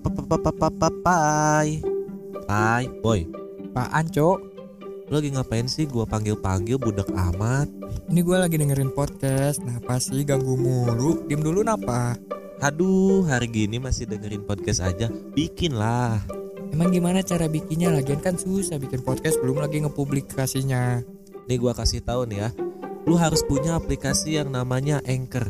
Pai Pai Boy Apaan cok? Lu lagi ngapain sih gua panggil-panggil budak amat Ini gue lagi dengerin podcast Napa sih ganggu mulu? Diem dulu napa? Aduh hari gini masih dengerin podcast aja Bikin lah Emang gimana cara bikinnya? Lagian kan susah bikin podcast belum lagi ngepublikasinya Nih gua kasih tahu nih ya Lu harus punya aplikasi yang namanya Anchor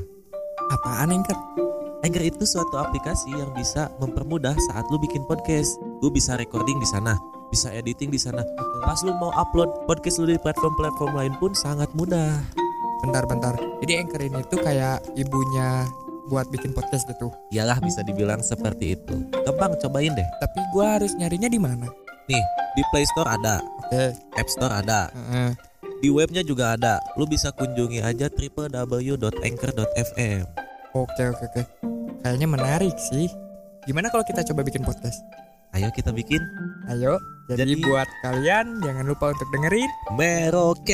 Apaan Anchor? Anchor itu suatu aplikasi yang bisa mempermudah saat lu bikin podcast. Lu bisa recording di sana, bisa editing di sana. Pas lu mau upload podcast lu di platform-platform lain pun sangat mudah. Bentar-bentar Jadi Anchor ini tuh kayak ibunya buat bikin podcast gitu Iyalah bisa dibilang seperti itu. Gampang cobain deh. Tapi gue harus nyarinya di mana? Nih, di Play Store ada, Oke App Store ada, Heeh. di webnya juga ada. Lu bisa kunjungi aja www.anchor.fm. Oke oke oke Kayaknya menarik sih Gimana kalau kita coba bikin podcast? Ayo kita bikin Ayo Jadi, Jadi- buat kalian jangan lupa untuk dengerin Merokes.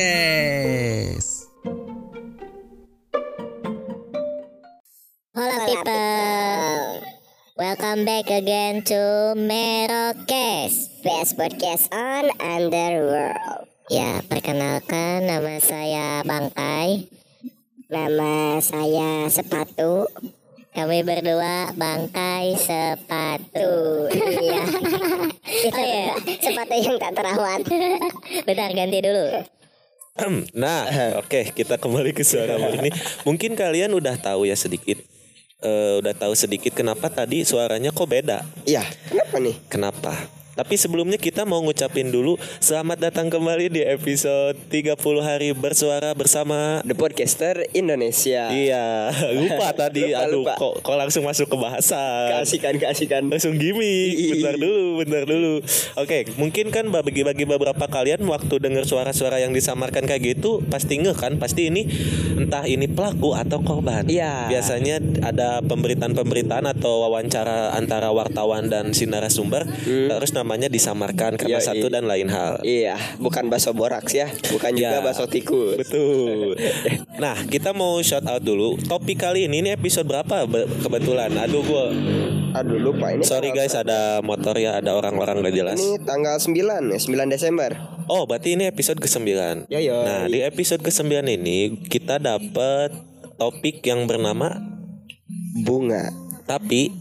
Hola people, welcome back again to Merokes, best podcast on Underworld. Ya, perkenalkan nama saya Bangkai, nama saya Sepatu. Kami berdua Bangkai Sepatu. Iya, itu ya, sepatu yang tak terawat. Bentar ganti dulu. Nah, oke kita kembali ke suara murni. Mungkin kalian udah tahu ya sedikit, eh, udah tahu sedikit kenapa tadi suaranya kok beda. Iya, kenapa nih? Kenapa? Tapi sebelumnya kita mau ngucapin dulu selamat datang kembali di episode 30 hari bersuara bersama. The Podcaster Indonesia. Iya, lupa tadi. Lupa, Aduh, lupa. kok kok langsung masuk ke bahasan. Keasikan, keasikan. langsung gimmick Ih. bentar dulu bentar dulu oke mungkin kan bagi bagi beberapa kalian waktu dengar suara-suara yang disamarkan kayak gitu pasti ngeh kan pasti ini entah ini pelaku atau korban Iya. biasanya ada pemberitaan-pemberitaan atau wawancara antara wartawan dan si narasumber terus namanya disamarkan karena Yoi. satu dan lain hal Iya, bukan bakso boraks ya, bukan juga Ya. bakso tikus. Betul. Nah, kita mau shout out dulu. Topik kali ini ini episode berapa Be- kebetulan? Aduh gua Aduh lupa ini. sorry guys ada motor ya, ada orang-orang gak jelas. Ini tanggal 9 ya, 9 Desember. Oh, berarti ini episode ke-9. Ya, yo. Nah, di episode ke-9 ini kita dapat topik yang bernama Bunga, tapi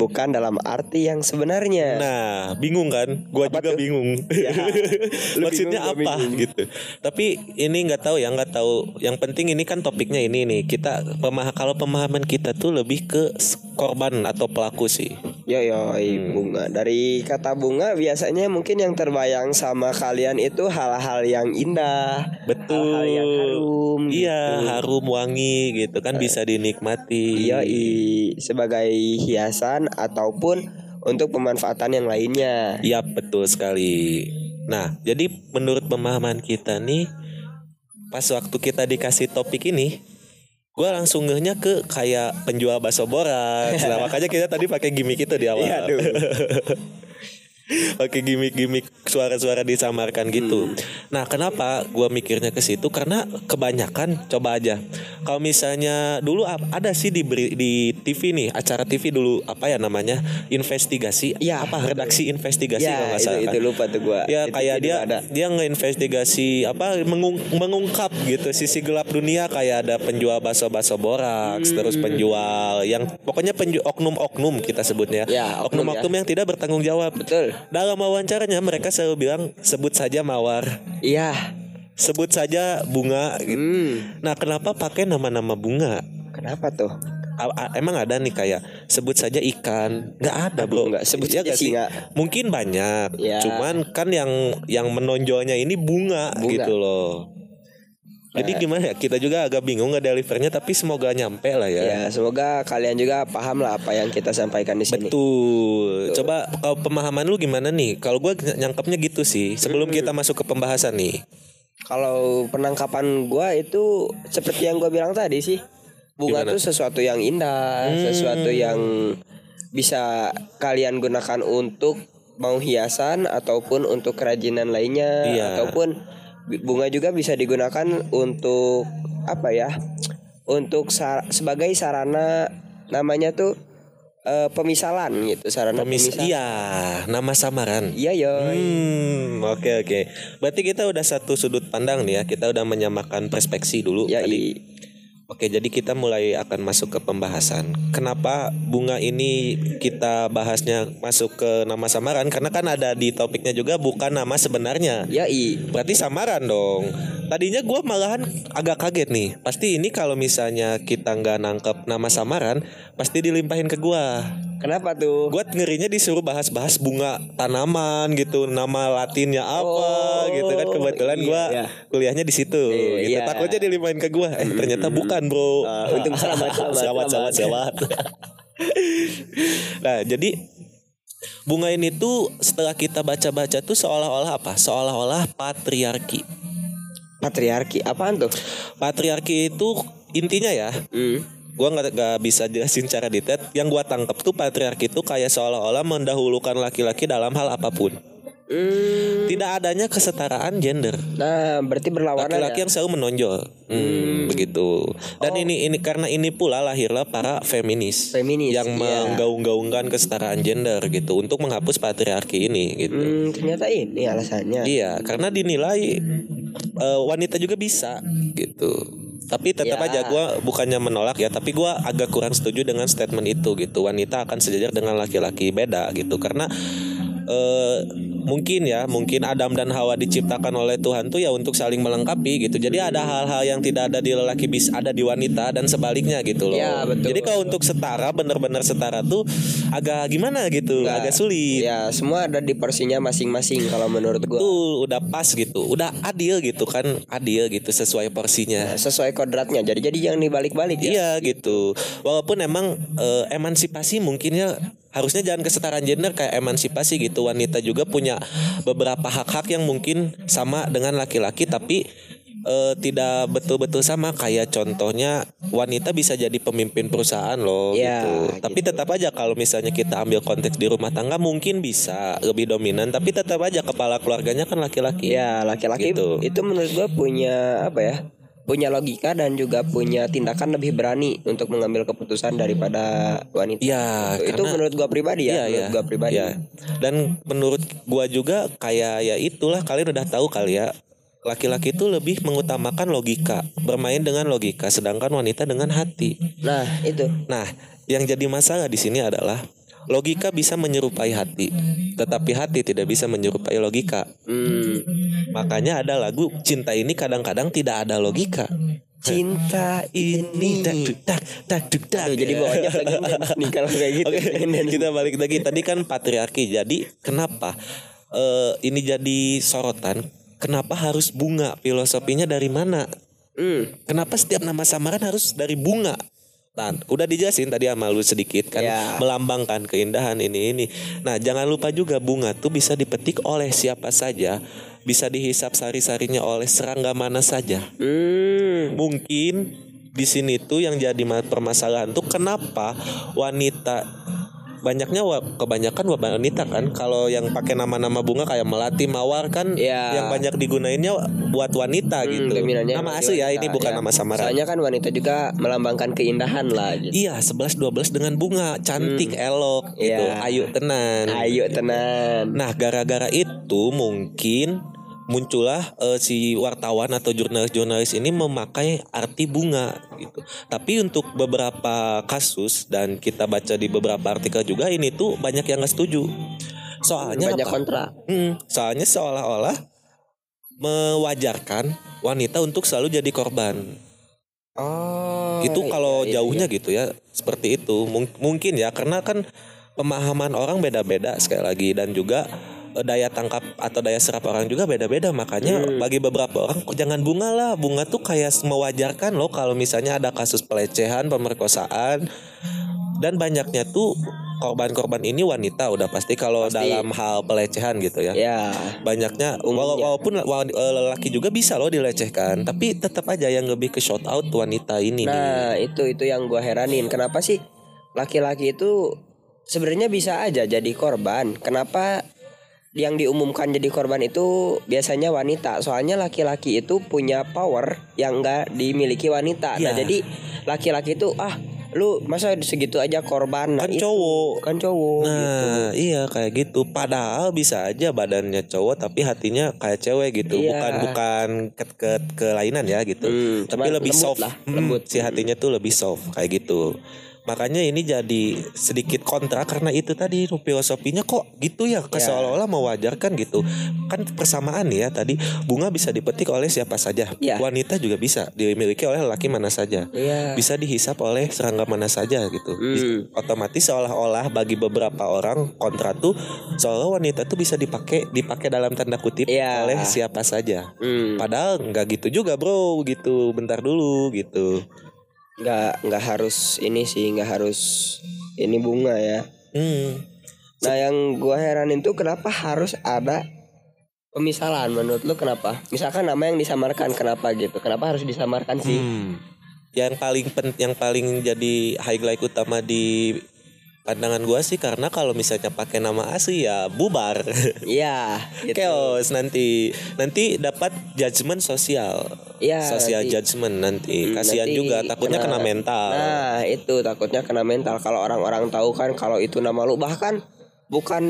bukan dalam arti yang sebenarnya. nah, bingung kan? Gua Apa juga tuh? bingung. Ya, Maksudnya bingung, apa bingung. gitu. Tapi ini nggak tahu ya, nggak tahu. Yang penting ini kan topiknya ini nih. Kita pemah kalau pemahaman kita tuh lebih ke korban atau pelaku sih. Yo yo, Hmm. bunga. Dari kata bunga biasanya mungkin yang terbayang sama kalian itu hal-hal yang indah, Betul. hal-hal yang harum. Iya, gitu. harum wangi gitu kan bisa dinikmati. Iya, sebagai hiasan ataupun untuk pemanfaatan yang lainnya. Iya betul sekali. Nah, jadi menurut pemahaman kita nih, pas waktu kita dikasih topik ini, gue langsung ngehnya ke kayak penjual bakso borak. Nah, makanya kita tadi pakai gimmick itu di awal. Iya, pakai gimmick-gimmick suara-suara disamarkan gitu. Nah, kenapa gua mikirnya ke situ? Karena kebanyakan coba aja. Kalau misalnya dulu ada sih di di TV nih, acara TV dulu apa ya namanya? Investigasi. Iya. apa redaksi investigasi kalau Ya, nggak itu, salah. kan? itu lupa tuh gua. Ya Itu kayak dia ada. dia ngeinvestigasi apa mengung- mengungkap gitu sisi gelap dunia kayak ada penjual bakso-bakso boraks, terus Hmm. penjual yang pokoknya penju- oknum-oknum kita sebutnya. Ya, oknum oknum-oknum yang tidak bertanggung jawab. Betul. Dalam wawancaranya mereka selalu bilang sebut saja mawar, Iya. sebut saja bunga gitu. Hmm. Nah, kenapa pakai nama-nama bunga? Kenapa tuh? A- a- emang ada nih kayak sebut saja ikan nggak ada bro Nggak, sebut saja sih singa. mungkin banyak Ya. cuman kan yang yang menonjolnya ini bunga, Bunga. gitu loh jadi gimana ya kita juga agak bingung nggak delivernya tapi semoga nyampe lah ya, Ya, semoga kalian juga paham lah apa yang kita sampaikan di sini. Betul. Coba kalau pemahaman lu gimana nih? Kalau gue nyangkepnya gitu sih. Sebelum kita masuk ke pembahasan nih. Kalau penangkapan gua itu seperti yang gua bilang tadi sih. Bunga Gimana? tuh sesuatu yang indah, Hmm. sesuatu yang bisa kalian gunakan untuk mau hiasan ataupun untuk kerajinan lainnya Iya. ataupun bunga juga bisa digunakan untuk apa ya? Untuk sar- sebagai sarana namanya tuh eh, pemisalan gitu sarana Pemis pemisah. iya, nama samaran. Iya yo. Hmm, oke oke. Berarti kita udah satu sudut pandang nih ya. Kita udah menyamakan perspeksi dulu Ya, tadi. Oke, jadi kita mulai akan masuk ke pembahasan. Kenapa bunga ini kita bahasnya masuk ke nama samaran? Karena kan ada di topiknya juga bukan nama sebenarnya. Ya i. Berarti samaran dong. Tadinya gua malahan agak kaget nih. Pasti ini kalau misalnya kita nggak nangkep nama samaran, pasti dilimpahin ke gua. Kenapa tuh? Gue ngerinya disuruh bahas-bahas bunga tanaman gitu, nama latinnya apa Oh, gitu kan. Kebetulan iya, gua iya. kuliahnya di situ. Iya, gitu. iya. Takutnya dilimpahin ke gua. Eh ternyata bukan, Bro. Ah, untung selamat, selamat, selamat, selamat, selamat. selamat. nah, jadi bunga ini tuh setelah kita baca-baca tuh seolah-olah apa? Seolah-olah patriarki. Patriarki apaan tuh? Patriarki itu intinya ya, Hmm. Gua nggak nggak bisa jelasin cara detail yang gua tangkap tuh patriarki itu kayak seolah-olah mendahulukan laki-laki dalam hal apa pun Hmm. tidak adanya kesetaraan gender Nah, berarti berlawanan laki-laki ya? yang selalu menonjol Hmm, begitu dan ini ini karena ini pula lahirlah para feminis Feminis, yang iya. menggaung-gaungkan kesetaraan gender gitu untuk menghapus patriarki ini gitu Hmm, ternyata ini alasannya. Iya, karena dinilai eh, wanita juga bisa gitu. Tapi tetap Ya. aja gue bukannya menolak ya, tapi gue agak kurang setuju dengan statement itu gitu. Wanita akan sejajar dengan laki-laki beda gitu, karena eh, mungkin ya, mungkin Adam dan Hawa diciptakan oleh Tuhan tuh ya untuk saling melengkapi gitu. Jadi ada hal-hal yang tidak ada di lelaki bisa ada di wanita dan sebaliknya gitu loh. Ya, betul. Jadi kalau untuk setara, benar-benar setara tuh agak gimana gitu, Nggak. agak sulit. Ya, semua ada di porsinya masing-masing kalau menurut gua. Betul, udah pas gitu, udah adil gitu kan, adil gitu sesuai porsinya. Sesuai kodratnya. Jadi jadi jangan dibalik-balik ya. Iya gitu. Walaupun emang eh, emansipasi mungkin ya harusnya jangan kesetaraan gender kayak emansipasi gitu. Wanita juga punya beberapa hak-hak yang mungkin sama dengan laki-laki tapi eh, tidak betul-betul sama kayak contohnya wanita bisa jadi pemimpin perusahaan loh Ya, gitu. Tapi tetap aja kalau misalnya kita ambil konteks di rumah tangga mungkin bisa lebih dominan tapi tetap aja kepala keluarganya kan laki-laki. Ya, laki-laki Gitu. itu menurut gua punya apa ya? Punya logika dan juga punya tindakan lebih berani untuk mengambil keputusan daripada wanita. Iya, itu, itu menurut gua pribadi ya, menurut gua pribadi. Iya. Dan menurut gua juga kayak ya itulah kalian udah tahu kali ya. Laki-laki itu lebih mengutamakan logika, bermain dengan logika, sedangkan wanita dengan hati. Nah, itu. Nah, yang jadi masalah di sini adalah logika bisa menyerupai hati, tetapi hati tidak bisa menyerupai logika. Hmm, Makanya ada lagu cinta ini kadang-kadang tidak ada logika. cinta Ini dak duk dak. Aduh, jadi bawahnya nih kalau kayak gitu. Dance. kita balik lagi. Tadi kan patriarki. Jadi kenapa eh, ini jadi sorotan? Kenapa harus bunga? Filosofinya dari mana? Hmm, Kenapa setiap nama samaran harus dari bunga? Tan, udah dijelasin tadi sama lu sedikit kan Ya. melambangkan keindahan ini ini. Nah, jangan lupa juga bunga tuh bisa dipetik oleh siapa saja, bisa dihisap sari-sarinya oleh serangga mana saja hmm. mungkin di sini tuh yang jadi ma- permasalahan tuh kenapa wanita banyaknya wa- kebanyakan wa- wanita kan kalau yang pakai nama-nama bunga kayak melati mawar kan Ya. yang banyak digunainnya buat wanita Hmm, gitu nama asli ya ini bukan ya. nama samaran Soalnya kan wanita juga melambangkan keindahan lah gitu. iya 11 12 dengan bunga cantik elok gitu Iya. ayu tenan Ayo tenan. Nah, gara-gara itu mungkin muncullah eh, si wartawan atau jurnalis-jurnalis ini memakai arti bunga gitu. Tapi untuk beberapa kasus dan kita baca di beberapa artikel juga ini tuh banyak yang nggak setuju. Soalnya Banyak apa? kontra. Hmm, soalnya seolah-olah mewajarkan wanita untuk selalu jadi korban. Oh. itu kalau iya, iya, jauhnya gitu ya seperti itu Mung- mungkin ya karena kan pemahaman orang beda-beda sekali lagi dan juga daya tangkap atau daya serap orang juga beda-beda makanya Hmm. bagi beberapa orang "Kok jangan bunga lah bunga tuh kayak mewajarkan loh kalau misalnya ada kasus pelecehan pemerkosaan dan banyaknya tuh korban-korban ini wanita udah pasti kalau Pasti. dalam hal pelecehan gitu ya Ya. banyaknya wala- walaupun wa- eh, lelaki juga bisa loh dilecehkan tapi tetap aja yang lebih ke shout out wanita ini nih Nah, itu itu yang gua heranin. Kenapa sih laki-laki itu sebenarnya bisa aja jadi korban? Kenapa yang diumumkan jadi korban itu biasanya wanita? Soalnya laki-laki itu punya power yang enggak dimiliki wanita. Nah, Iya. jadi laki-laki itu ah lu masa segitu aja korban nah Kan itu. cowok. kan cowok gitu. Nah, iya kayak gitu. Padahal bisa aja badannya cowok tapi hatinya kayak cewek gitu. Iya. Bukan bukan ke, ke kelainan ya gitu. Hmm, tapi lebih lembut soft. lah, Hmm, lembut. si hatinya tuh lebih soft kayak gitu. Makanya ini jadi sedikit kontra karena itu tadi filosofinya kok gitu ya, Ya. seolah-olah mewajarkan gitu. Kan persamaan ya tadi bunga bisa dipetik oleh siapa saja. Ya. Wanita juga bisa dimiliki oleh laki mana saja Iya. bisa dihisap oleh serangga mana saja gitu. Hmm. Otomatis seolah-olah bagi beberapa orang kontra tuh seolah wanita tuh bisa dipakai dipakai dalam tanda kutip Iya. oleh siapa saja. Hmm. Padahal nggak gitu juga bro gitu. Bentar dulu gitu. Nggak nggak harus ini sih nggak harus ini bunga ya. Hmm. nah yang gua heranin tuh kenapa harus ada pemisalan? Menurut lu kenapa? Misalkan nama yang disamarkan kenapa gitu? Kenapa harus disamarkan sih? Hmm. Yang paling pen, yang paling jadi highlight utama di pandangan gua sih karena kalau misalnya pakai nama asli ya bubar. iya gitu. Chaos nanti nanti dapat judgement sosial. Iya, Sosial nanti. judgement nanti. Hmm, Kasihan nanti juga takutnya kena, mental. Nah, itu takutnya kena mental kalau orang-orang tahu kan kalau itu nama lu bahkan bukan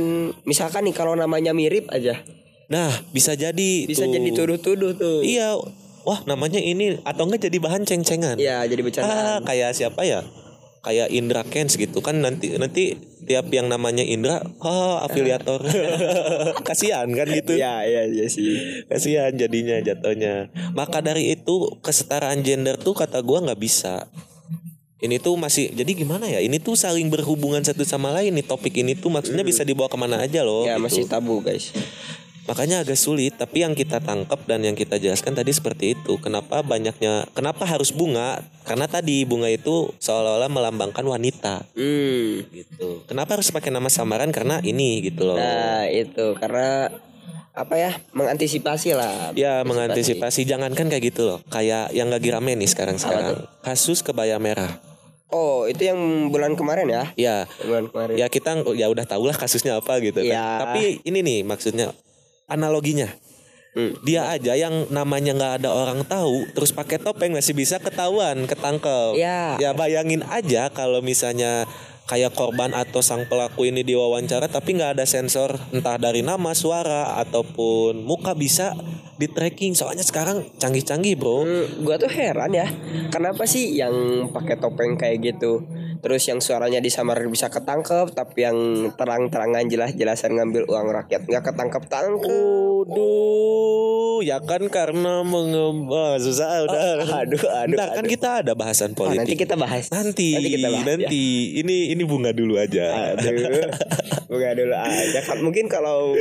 misalkan nih kalau namanya mirip aja Nah, bisa jadi bisa tuh. jadi tuduh-tuduh tuh. Iya. Wah, namanya ini atau enggak jadi bahan ceng-cengan. Iya, jadi Ah, bercandaan. kayak siapa ya? Kayak Indra Kens gitu kan nanti nanti tiap yang namanya Indra, oh afiliator. Kasihan kan gitu. Iya, iya, iya sih. Kasihan jadinya jatuhnya. Maka dari itu kesetaraan gender tuh kata gua nggak bisa. Ini tuh masih jadi gimana ya? Ini tuh saling berhubungan satu sama lain nih topik ini tuh maksudnya bisa dibawa ke mana aja loh. Ya gitu. masih tabu guys. Makanya agak sulit, tapi yang kita tangkap dan yang kita jelaskan tadi seperti itu. Kenapa banyaknya, kenapa harus bunga? Karena tadi bunga itu seolah-olah melambangkan wanita Hmm. gitu. Kenapa harus pakai nama samaran? Karena ini gitu loh. Nah itu karena apa ya mengantisipasi lah. Ya mengantisipasi jangankan kayak gitu loh. Kayak yang lagi rame nih sekarang-sekarang. Kasus kebaya merah. Oh itu yang bulan kemarin ya? Ya, Bulan kemarin. ya kita ya udah tahu lah kasusnya apa gitu kan. Ya. Tapi ini nih maksudnya analoginya. Hmm. Dia aja yang namanya nggak ada orang tahu, terus pakai topeng masih bisa ketahuan, ketangkep. Ya. Ya bayangin aja kalau misalnya kayak korban atau sang pelaku ini diwawancara tapi nggak ada sensor entah dari nama, suara ataupun muka bisa di tracking. Soalnya sekarang canggih-canggih bro. Hmm, gua tuh heran ya, kenapa sih yang pakai topeng kayak gitu, terus yang suaranya disamar bisa ketangkep, tapi yang terang-terangan jelas-jelasan ngambil uang rakyat nggak ketangkep tangkep. Waduh, ya kan karena mengembang susah udah. aduh, aduh, Ntar kan aduh. kita ada bahasan Oh, nanti politik. kita bahas. nanti, Nanti kita bahas, ya. nanti. Ini ini bunga dulu aja. Aduh, bunga dulu aja kan mungkin kalau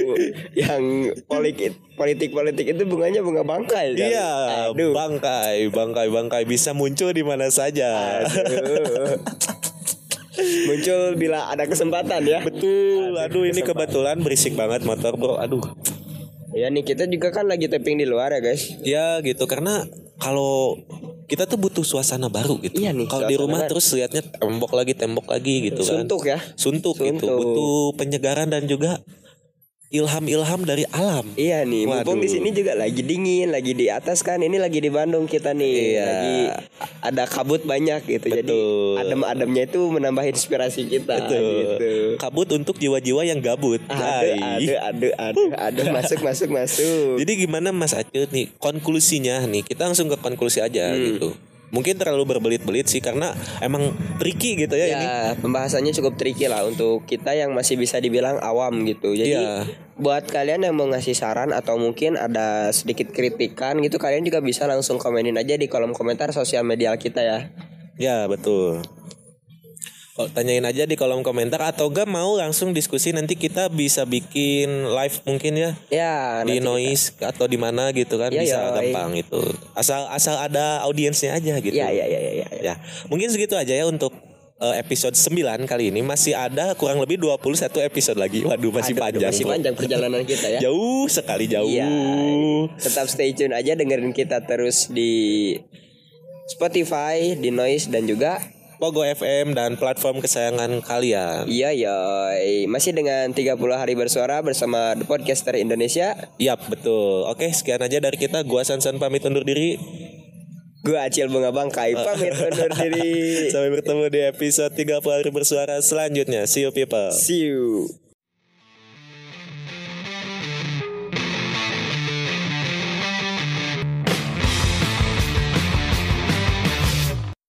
yang politik politik politik itu bunganya bunga bangkai kan? Iya, Aduh. bangkai, bangkai, bangkai bisa muncul di mana saja. Aduh. Muncul bila ada kesempatan ya. Betul. Aduh, ini kebetulan berisik banget motor, Bro. Aduh. Ya nih kita juga kan lagi tapping di luar ya guys. Ya gitu karena kalau kita tuh butuh suasana baru gitu. Iya nih, Kalau di rumah terus liatnya tembok lagi, tembok lagi gitu kan. Suntuk ya. Suntuk, gitu. Suntuk. Butuh penyegaran dan juga ilham-ilham dari alam. Iya nih, mumpung Waduh. di sini juga lagi dingin, lagi di atas kan. Ini lagi di Bandung kita nih. Iya. Lagi ada kabut banyak gitu. Jadi Betul. adem-ademnya itu menambah inspirasi kita Betul. gitu. Kabut untuk jiwa-jiwa yang gabut. Aduh, aduh, aduh, aduh, aduh, masuk, masuk, masuk. Jadi gimana Mas Acut nih konklusinya nih kita langsung ke konklusi aja Hmm. gitu. Mungkin terlalu berbelit-belit sih karena emang tricky gitu ya, ini. Ya, pembahasannya cukup tricky lah untuk kita yang masih bisa dibilang awam gitu. Jadi Iya. buat kalian yang mau ngasih saran atau mungkin ada sedikit kritikan gitu, kalian juga bisa langsung komenin aja di kolom komentar sosial media kita ya. Ya betul. Tanyain aja di kolom komentar atau gak mau langsung diskusi nanti kita bisa bikin live mungkin ya Ya, di noise atau di mana gitu kan Iya, bisa iya. gampang itu asal asal ada audiensnya aja gitu Ya, ya, ya, ya, ya. ya mungkin segitu aja ya untuk eh, episode 9 kali ini masih ada kurang lebih 21 episode lagi waduh masih Aduh, panjang Masih panjang perjalanan kita ya. jauh sekali jauh Iya. Tetap stay tune aja dengerin kita terus di Spotify, di Noise dan juga Pogo FM dan platform kesayangan kalian Iya yoi Masih dengan 30 hari bersuara bersama The Podcaster Indonesia Yap betul Oke sekian aja dari kita Gua Sansan pamit undur diri Gue Acil Bunga Bangkai pamit undur diri. Sampai bertemu di episode 30 hari bersuara selanjutnya. See you people. See you.